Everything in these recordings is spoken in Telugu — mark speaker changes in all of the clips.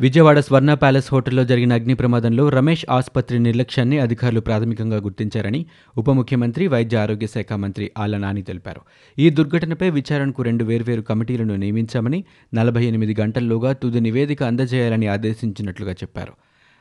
Speaker 1: విజయవాడ స్వర్ణ ప్యాలెస్ హోటల్లో జరిగిన అగ్ని ప్రమాదంలో రమేష్ ఆసుపత్రి నిర్లక్ష్యాన్ని అధికారులు ప్రాథమికంగా గుర్తించారని ఉప ముఖ్యమంత్రి వైద్య ఆరోగ్య శాఖ మంత్రి ఆళ్ళ నాని తెలిపారు. ఈ దుర్ఘటనపై విచారణకు రెండు వేర్వేరు కమిటీలను నియమించామని నలభై ఎనిమిది గంటల్లోగా తుది నివేదిక అందజేయాలని ఆదేశించినట్లుగా చెప్పారు.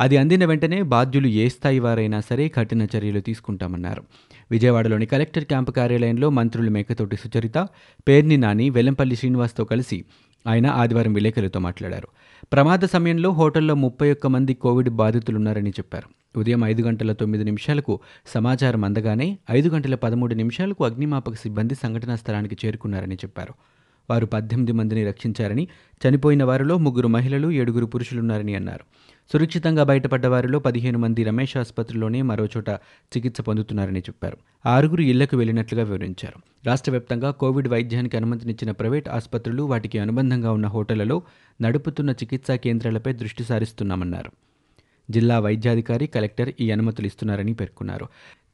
Speaker 1: అది అందిన వెంటనే బాధ్యులు ఏ స్థాయి వారైనా సరే కఠిన చర్యలు తీసుకుంటామన్నారు. విజయవాడలోని కలెక్టర్ క్యాంపు కార్యాలయంలో మంత్రులు మేకతోటి సుచరిత పేర్ని నాని వెల్లంపల్లి శ్రీనివాస్తో కలిసి ఆయన ఆదివారం విలేకరులతో మాట్లాడారు. ప్రమాద సమయంలో హోటల్లో ముప్పై ఒక్క మంది కోవిడ్ బాధితులున్నారని చెప్పారు. ఉదయం ఐదు గంటల తొమ్మిది నిమిషాలకు సమాచారం అందగానే ఐదు గంటల పదమూడు నిమిషాలకు అగ్నిమాపక సిబ్బంది సంఘటనా స్థలానికి చేరుకున్నారని చెప్పారు. వారు పద్దెనిమిది మందిని రక్షించారని చనిపోయిన వారిలో ముగ్గురు మహిళలు ఏడుగురు పురుషులున్నారని అన్నారు. సురక్షితంగా బయటపడ్డ వారిలో పదిహేను మంది రమేష్ ఆసుపత్రిలోనే మరోచోట చికిత్స పొందుతున్నారని చెప్పారు. ఆరుగురు ఇళ్ళకు వెళ్ళినట్లుగా వివరించారు. రాష్ట్ర వ్యాప్తంగా కోవిడ్ వైద్యానికి అనుమతినిచ్చిన ప్రైవేట్ ఆసుపత్రులు వాటికి అనుబంధంగా ఉన్న హోటళ్ళలో నడుపుతున్న చికిత్సా కేంద్రాలపై దృష్టి సారిస్తున్నామన్నారు. జిల్లా వైద్యాధికారి కలెక్టర్ ఈ అనుమతులు ఇస్తున్నారని పేర్కొన్నారు.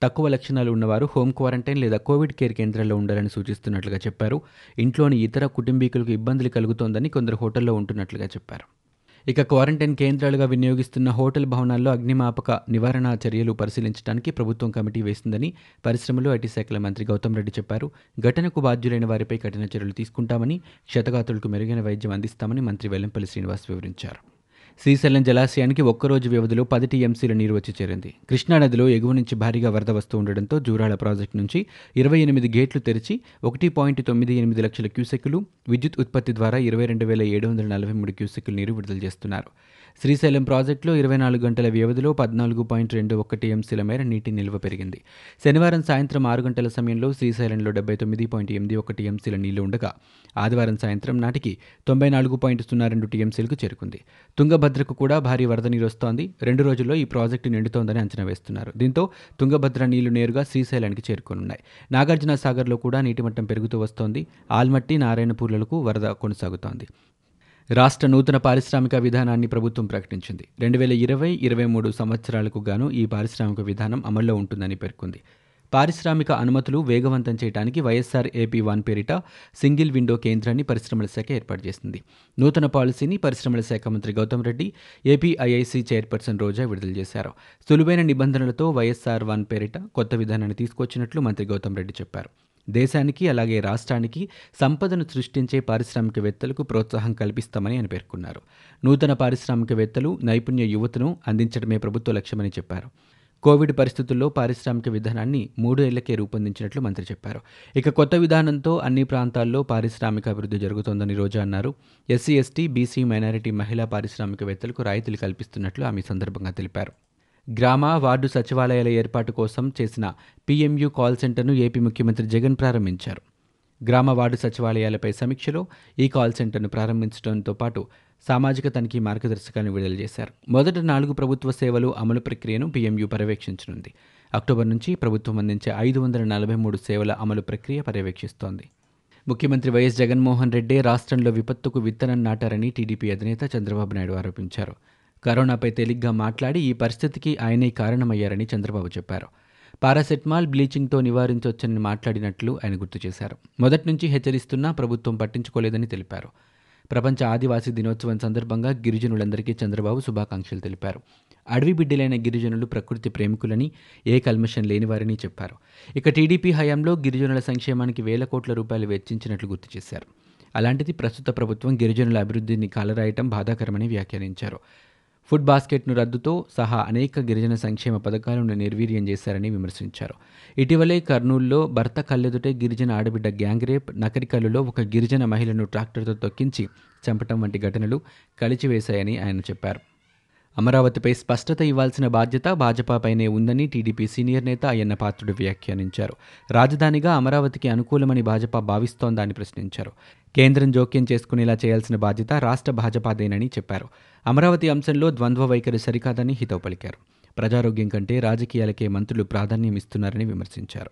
Speaker 1: తక్కువ లక్షణాలు ఉన్నవారు హోమ్ క్వారంటైన్ లేదా కోవిడ్ కేర్ కేంద్రాల్లో ఉండాలని సూచిస్తున్నట్లుగా చెప్పారు. ఇంట్లోని ఇతర కుటుంబీకులకు ఇబ్బందులు కలుగుతోందని కొందరు హోటల్లో ఉంటున్నట్లుగా చెప్పారు. ఇక క్వారంటైన్ కేంద్రాలుగా వినియోగిస్తున్న హోటల్ భవనాల్లో అగ్నిమాపక నివారణ చర్యలు పరిశీలించడానికి ప్రభుత్వం కమిటీ వేసిందని పరిశ్రమలు ఐటీ శాఖల మంత్రి గౌతమ్ రెడ్డి చెప్పారు. ఘటనకు బాధ్యులైన వారిపై కఠిన చర్యలు తీసుకుంటామని క్షతగాతులకు మెరుగైన వైద్యం అందిస్తామని మంత్రి వెల్లంపల్లి శ్రీనివాస్ వివరించారు. శ్రీశైలం జలాశయానికి ఒక్కరోజు వ్యవధిలో పది టీఎంసీల నీరు వచ్చి చేరింది. కృష్ణానదిలో ఎగువ నుంచి భారీగా వరద వస్తూ ఉండడంతో జూరాల ప్రాజెక్టు నుంచి ఇరవై ఎనిమిది గేట్లు తెరిచి ఒకటి పాయింట్ తొమ్మిది ఎనిమిది లక్షల క్యూసెక్కులు విద్యుత్ ఉత్పత్తి ద్వారా ఇరవై రెండు వేల ఏడు వందల నలభై మూడు క్యూసెక్కులు నీరు విడుదల చేస్తున్నారు. శ్రీశైలం ప్రాజెక్టులో ఇరవై నాలుగు గంటల వ్యవధిలో పద్నాలుగు పాయింట్ రెండు ఒకటి టీఎంసీల మేర నీటి నిల్వ పెరిగింది. శనివారం సాయంత్రం ఆరు గంటల సమయంలో శ్రీశైలంలో డెబ్బై తొమ్మిది పాయింట్ ఎనిమిది ఒక టీఎంసీల నీళ్ళు ఉండగా ఆదివారం సాయంత్రం నాటికి తొంభై నాలుగు పాయింట్ సున్నా రెండు టీఎంసీలకు చేరుకుంది. తుంగభద్రకు కూడా భారీ వరద నీరు వస్తోంది. రెండు రోజుల్లో ఈ ప్రాజెక్టు నిండుతోందని అంచనా వేస్తున్నారు. దీంతో తుంగభద్ర నీళ్ళు నేరుగా శ్రీశైలానికి చేరుకోనున్నాయి. నాగార్జున సాగర్లో కూడా నీటి మట్టం పెరుగుతూ వస్తోంది. ఆల్మట్టి నారాయణపూర్లకు వరద కొనసాగుతోంది. రాష్ట్ర నూతన పారిశ్రామిక విధానాన్ని ప్రభుత్వం ప్రకటించింది. రెండు వేల ఇరవై ఇరవై మూడు సంవత్సరాలకు గాను ఈ పారిశ్రామిక విధానం అమల్లో ఉంటుందని పేర్కొంది. పారిశ్రామిక అనుమతులు వేగవంతం చేయడానికి వైఎస్ఆర్ ఏపీ వన్ పేరిట సింగిల్ విండో కేంద్రాన్ని పరిశ్రమల శాఖ ఏర్పాటు చేసింది. నూతన పాలసీని పరిశ్రమల శాఖ మంత్రి Gautam Reddy AP IIC chairperson Roja విడుదల చేశారు. సులువైన నిబంధనలతో వైఎస్ఆర్ వన్ పేరిట కొత్త విధానాన్ని తీసుకొచ్చినట్లు మంత్రి గౌతమ్ రెడ్డి చెప్పారు. దేశానికి అలాగే రాష్ట్రానికి సంపదను సృష్టించే పారిశ్రామికవేత్తలకు ప్రోత్సాహం కల్పిస్తామని ఆయన పేర్కొన్నారు. నూతన పారిశ్రామికవేత్తలు నైపుణ్య యువతను అందించడమే ప్రభుత్వ లక్ష్యమని చెప్పారు. కోవిడ్ పరిస్థితుల్లో పారిశ్రామిక విధానాన్ని మూడు ఏళ్ళకే రూపొందించినట్లు మంత్రి చెప్పారు. ఇక కొత్త విధానంతో అన్ని ప్రాంతాల్లో పారిశ్రామిక అభివృద్ధి జరుగుతోందని రోజా అన్నారు. ఎస్సీ ఎస్టీ బీసీ మైనారిటీ మహిళా పారిశ్రామికవేత్తలకు రాయితీలు కల్పిస్తున్నట్లు ఆమె సందర్భంగా తెలిపారు. గ్రామ వార్డు సచివాలయాల ఏర్పాటు కోసం చేసిన పీఎంయూ కాల్ సెంటర్ను ఏపీ ముఖ్యమంత్రి జగన్ ప్రారంభించారు. గ్రామ వార్డు సచివాలయాలపై సమీక్షలో ఈ కాల్ సెంటర్ను ప్రారంభించడంతో పాటు సామాజిక తనిఖీ మార్గదర్శకాలను విడుదల చేశారు. మొదట నాలుగు ప్రభుత్వ సేవలు అమలు ప్రక్రియను పీఎంయూ పర్యవేక్షించనుంది. అక్టోబర్ నుంచి ప్రభుత్వం అందించే ఐదు వందల నలభై మూడు సేవల అమలు ప్రక్రియ పర్యవేక్షిస్తోంది. ముఖ్యమంత్రి వైఎస్ జగన్మోహన్ రెడ్డి రాష్ట్రంలో విపత్తుకు విత్తనం నాటారని టీడీపీ అధినేత చంద్రబాబు నాయుడు ఆరోపించారు. కరోనాపై తేలిగ్గా మాట్లాడి ఈ పరిస్థితికి ఆయనే కారణమయ్యారని చంద్రబాబు చెప్పారు. పారాసెటమాల్ బ్లీచింగ్తో నివారించవచ్చని మాట్లాడినట్లు ఆయన గుర్తు చేశారు. మొదటి నుంచి హెచ్చరిస్తున్నా ప్రభుత్వం పట్టించుకోలేదని తెలిపారు. ప్రపంచ ఆదివాసీ దినోత్సవం సందర్భంగా గిరిజనులందరికీ చంద్రబాబు శుభాకాంక్షలు తెలిపారు. అడవి బిడ్డలైన గిరిజనులు ప్రకృతి ప్రేమికులని ఏ కల్మషం లేనివారని చెప్పారు. ఇక టీడీపీ హయాంలో గిరిజనుల సంక్షేమానికి వేల కోట్ల రూపాయలు వెచ్చించినట్లు గుర్తు చేశారు. అలాంటిది ప్రస్తుత ప్రభుత్వం గిరిజనుల అభివృద్ధిని కాలరాయటం బాధాకరమని వ్యాఖ్యానించారు. ఫుడ్ బాస్కెట్ను రద్దుతో సహా అనేక గిరిజన సంక్షేమ పథకాలను నిర్వీర్యం చేశారని విమర్శించారు. ఇటీవలే కర్నూలులో భర్త కళ్ళెదుటే గిరిజన ఆడబిడ్డ గ్యాంగ్ రేప్ నకరికల్లులో ఒక గిరిజన మహిళను ట్రాక్టర్తో తొక్కించి చంపటం వంటి ఘటనలు కలిచివేశాయని ఆయన చెప్పారు. అమరావతిపై స్పష్టత ఇవ్వాల్సిన బాధ్యత భాజపాపైనే ఉందని టీడీపీ సీనియర్ నేత అయ్యన్న పాత్రుడు వ్యాఖ్యానించారు. రాజధానిగా అమరావతికి అనుకూలమని భాజపా భావిస్తోందని ప్రశ్నించారు. కేంద్రం జోక్యం చేసుకునేలా చేయాల్సిన బాధ్యత రాష్ట్ర భాజపాదేనని చెప్పారు. అమరావతి అంశంలో ద్వంద్వ వైఖరి సరికాదని హితవు పలికారు. ప్రజారోగ్యం కంటే రాజకీయాలకే మంత్రులు ప్రాధాన్యం ఇస్తున్నారని విమర్శించారు.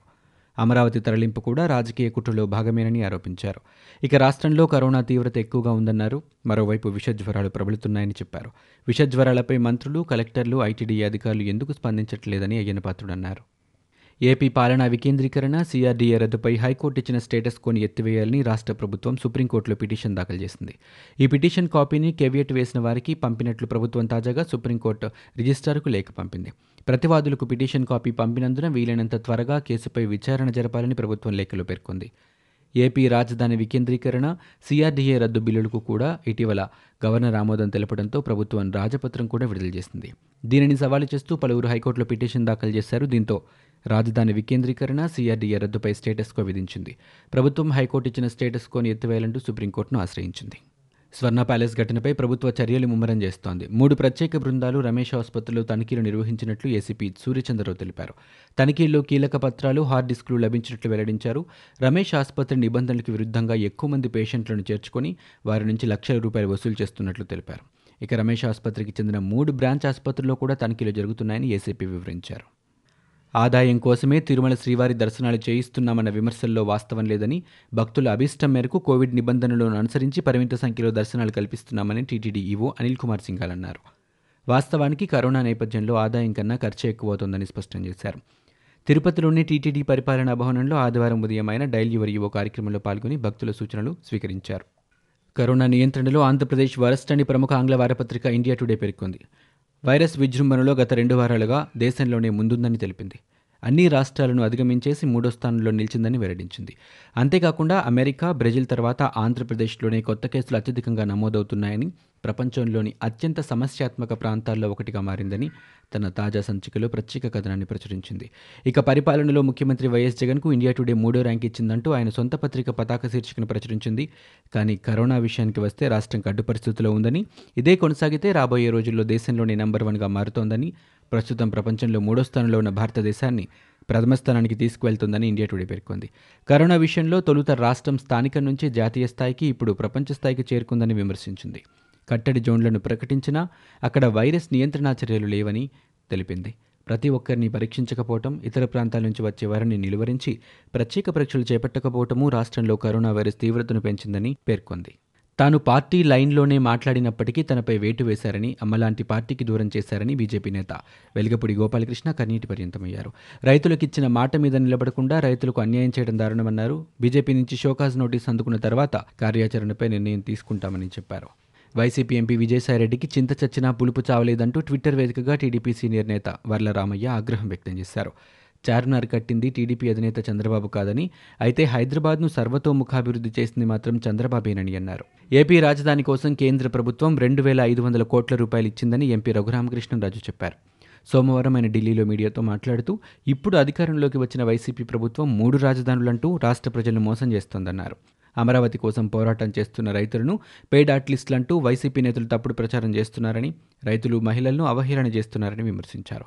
Speaker 1: అమరావతి తరలింపు కూడా రాజకీయ కుట్రలో భాగమేనని ఆరోపించారు. ఇక రాష్ట్రంలో కరోనా తీవ్రత ఎక్కువగా ఉందన్నారు. మరోవైపు విషజ్వరాలు ప్రబలుతున్నాయని చెప్పారు. విషజ్వరాలపై మంత్రులు కలెక్టర్లు ఐటీడీ అధికారులు ఎందుకు స్పందించట్లేదని అయ్యనపాత్రుడు అన్నారు ఏపీ పాలనా వికేంద్రీకరణ సీఆర్డీఏ రద్దుపై హైకోర్టు ఇచ్చిన స్టేటస్ కోని ఎత్తివేయాలని రాష్ట్ర ప్రభుత్వం సుప్రీంకోర్టులో పిటిషన్ దాఖలు చేసింది. ఈ పిటిషన్ కాపీని కేవియట్ వేసిన వారికి పంపినట్లు ప్రభుత్వం తాజాగా సుప్రీంకోర్టు రిజిస్ట్రార్కు లేఖ పంపింది. ప్రతివాదులకు పిటిషన్ కాపీ పంపినందున వీలైనంత త్వరగా కేసుపై విచారణ జరపాలని ప్రభుత్వం లేఖలో పేర్కొంది. ఏపీ రాజధాని వికేంద్రీకరణ సీఆర్డీఏ రద్దు బిల్లులకు కూడా ఇటీవల గవర్నర్ ఆమోదం తెలపడంతో ప్రభుత్వం రాజపత్రం కూడా విడుదల చేసింది. దీనిని సవాలు చేస్తూ పలువురు హైకోర్టులో పిటిషన్ దాఖలు చేశారు. దీంతో రాజధాని వికేంద్రీకరణ సీఆర్డీఏ రద్దుపై స్టేటస్ కో విధించింది. ప్రభుత్వం హైకోర్టు ఇచ్చిన స్టేటస్ కోని ఎత్తివేయాలంటూ సుప్రీంకోర్టును ఆశ్రయించింది. స్వర్ణ ప్యాలెస్ ఘటనపై ప్రభుత్వ చర్యలు ముమ్మరం చేస్తోంది. మూడు ప్రత్యేక బృందాలు రమేష్ ఆసుపత్రిలో తనిఖీలు నిర్వహించినట్లు ఏసీపీ సూర్యచంద్రరావు తెలిపారు. తనిఖీల్లో కీలక పత్రాలు హార్డ్ డిస్కులు లభించినట్లు వెల్లడించారు. రమేష్ ఆసుపత్రి నిబంధనలకు విరుద్ధంగా ఎక్కువ మంది పేషెంట్లను చేర్చుకొని వారి నుంచి లక్షల రూపాయలు వసూలు చేస్తున్నట్లు తెలిపారు. ఇక రమేష్ ఆసుపత్రికి చెందిన మూడు బ్రాంచ్ ఆసుపత్రుల్లో కూడా తనిఖీలు జరుగుతున్నాయని ఏసీపీ వివరించారు. ఆదాయం కోసమే తిరుమల శ్రీవారి దర్శనాలు చేయిస్తున్నామన్న విమర్శల్లో వాస్తవం లేదని భక్తుల అభిష్టం మేరకు కోవిడ్ నిబంధనలను అనుసరించి పరిమిత సంఖ్యలో దర్శనాలు కల్పిస్తున్నామని టీటీడీ ఈవో అనిల్ కుమార్ సింఘాల్ అన్నారు. వాస్తవానికి కరోనా నేపథ్యంలో ఆదాయం కన్నా ఖర్చు ఎక్కువవుతోందని స్పష్టం చేశారు. తిరుపతిలోని టీటీడీ పరిపాలనా భవనంలో ఆదివారం ఉదయం ఆయన డైల్ యువర్ ఈవో కార్యక్రమంలో పాల్గొని భక్తుల సూచనలు స్వీకరించారు. కరోనా నియంత్రణలో ఆంధ్రప్రదేశ్ వరస్ట్ అని ప్రముఖ ఆంగ్ల వారపత్రిక ఇండియా టుడే పేర్కొంది. వైరస్ విజృంభణలో గత రెండు వారాలుగా దేశంలోనే ముందుందని తెలిపింది. అన్ని రాష్ట్రాలను అధిగమించేసి మూడో స్థానంలో నిలిచిందని వెల్లడించింది. అంతేకాకుండా అమెరికా బ్రెజిల్ తర్వాత ఆంధ్రప్రదేశ్లోనే కొత్త కేసులు అత్యధికంగా నమోదవుతున్నాయని ప్రపంచంలోని అత్యంత సమస్యాత్మక ప్రాంతాల్లో ఒకటిగా మారిందని తన తాజా సంచికలో ప్రత్యేక కథనాన్ని ప్రచురించింది. ఇక పరిపాలనలో ముఖ్యమంత్రి వైఎస్ జగన్కు ఇండియా టుడే మూడో ర్యాంక్ ఇచ్చిందంటూ ఆయన సొంత పత్రిక పతాక శీర్షికను ప్రచురించింది. కానీ కరోనా విషయానికి వస్తే రాష్ట్రం కడ్డు పరిస్థితిలో ఉందని ఇదే కొనసాగితే రాబోయే రోజుల్లో దేశంలోనే నంబర్ వన్గా మారుతోందని ప్రస్తుతం ప్రపంచంలో మూడో స్థానంలో ఉన్న భారతదేశాన్ని ప్రథమ స్థానానికి తీసుకువెళ్తుందని ఇండియా టుడే పేర్కొంది. కరోనా విషయంలో తొలుత రాష్ట్రం స్థానికం నుంచి జాతీయ స్థాయికి ఇప్పుడు ప్రపంచ స్థాయికి చేరుకుందని విమర్శించింది. కట్టడి జోన్లను ప్రకటించినా అక్కడ వైరస్ నియంత్రణ చర్యలు లేవని తెలిపింది. ప్రతి ఒక్కరిని పరీక్షించకపోవటం ఇతర ప్రాంతాల నుంచి వచ్చే వారిని నిలువరించి ప్రత్యేక పరీక్షలు చేపట్టకపోవటము రాష్ట్రంలో కరోనా వైరస్ తీవ్రతను పెంచిందని పేర్కొంది. తాను పార్టీ లైన్లోనే మాట్లాడినప్పటికీ తనపై వేటు వేశారని అమ్మలాంటి పార్టీకి దూరం చేశారని బీజేపీ నేత వెలగపూడి గోపాలకృష్ణ కన్నీటి పర్యంతమయ్యారు. రైతులకిచ్చిన మాట మీద నిలబడకుండా రైతులకు అన్యాయం చేయడం దారుణమన్నారు. బీజేపీ నుంచి షోకాజ్ నోటీస్ అందుకున్న తర్వాత కార్యాచరణపై నిర్ణయం తీసుకుంటామని చెప్పారు. వైసీపీ ఎంపీ విజయసాయిరెడ్డికి చింత చచ్చినా పులుపు చావలేదంటూ ట్విట్టర్ వేదికగా టీడీపీ సీనియర్ నేత వర్లరామయ్య ఆగ్రహం వ్యక్తం చేశారు. చార్మినార్ కట్టింది టీడీపీ అధినేత చంద్రబాబు కాదని అయితే హైదరాబాద్ను సర్వతోముఖాభివృద్ధి చేసింది మాత్రం చంద్రబాబేనని అన్నారు. ఏపీ రాజధాని కోసం కేంద్ర ప్రభుత్వం రెండు వేల ఐదు వందల కోట్ల రూపాయలు ఇచ్చిందని ఎంపీ రఘురామకృష్ణరాజు చెప్పారు. సోమవారం ఆయన ఢిల్లీలో మీడియాతో మాట్లాడుతూ ఇప్పుడు అధికారంలోకి వచ్చిన వైసీపీ ప్రభుత్వం మూడు రాజధానులంటూ రాష్ట్ర ప్రజలను మోసం చేస్తోందన్నారు. అమరావతి కోసం పోరాటం చేస్తున్న రైతులను పెయిడ్ ఆర్టిస్టులంటూ వైసీపీ నేతలు తప్పుడు ప్రచారం చేస్తున్నారని రైతులు మహిళలను అవహేళన చేస్తున్నారని విమర్శించారు.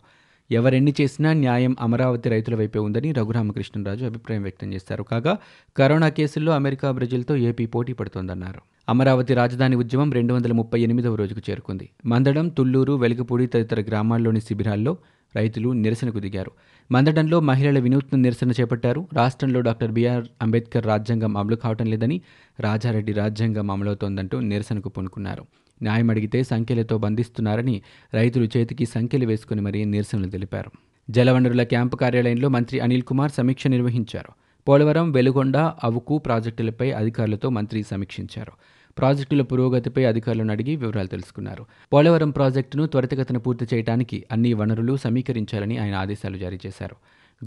Speaker 1: ఎవరెన్ని చేసినా న్యాయం అమరావతి రైతుల వైపే ఉందని రఘురామకృష్ణరాజు అభిప్రాయం వ్యక్తం చేశారు. కాగా కరోనా కేసుల్లో అమెరికా బ్రెజిల్తో ఏపీ పోటీ పడుతోందన్నారు. అమరావతి రాజధాని ఉద్యమం రెండు వందల ముప్పై ఎనిమిదవ రోజుకు చేరుకుంది. మందడం తుళ్ళూరు వెలుగుపూడి తదితర గ్రామాల్లోని శిబిరాల్లో రైతులు నిరసనకు దిగారు. మందడంలో మహిళల వినూత్న నిరసన చేపట్టారు. రాష్ట్రంలో డాక్టర్ బిఆర్ అంబేద్కర్ రాజ్యాంగం అమలు కావటం లేదని రాజారెడ్డి రాజ్యాంగం అమలవుతోందంటూ నిరసనకు పూనుకున్నారు. న్యాయం అడిగితే సంఖ్యలతో బంధిస్తున్నారని రైతులు చేతికి సంఖ్యలు వేసుకుని మరీ నిరసనలు తెలిపారు. జలవనరుల క్యాంపు కార్యాలయంలో మంత్రి అనిల్ కుమార్ సమీక్ష నిర్వహించారు. పోలవరం వెలుగొండ అవుకు ప్రాజెక్టులపై అధికారులతో మంత్రి సమీక్షించారు. ప్రాజెక్టుల పురోగతిపై అధికారులను అడిగి వివరాలు తెలుసుకున్నారు. పోలవరం ప్రాజెక్టును త్వరితగతిన పూర్తి చేయడానికి అన్ని వనరులు సమీకరించాలని ఆయన ఆదేశాలు జారీ చేశారు.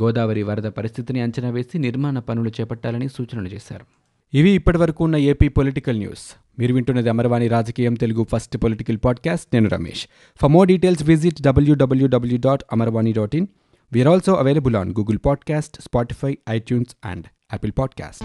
Speaker 1: గోదావరి వరద పరిస్థితిని అంచనా వేసి నిర్మాణ పనులు చేపట్టాలని సూచనలు చేశారు. ఇవి ఇప్పటివరకు ఉన్న ఏపీ పొలిటికల్ న్యూస్. మీరు వింటున్నది అమర్వాణి రాజకీయం తెలుగు ఫస్ట్ పొలిటికల్ పాడ్కాస్ట్. నేను Ramesh. For more details visit W W W dot Amarvani dot in we are also available on Google podcast Spotify iTunes and Apple podcast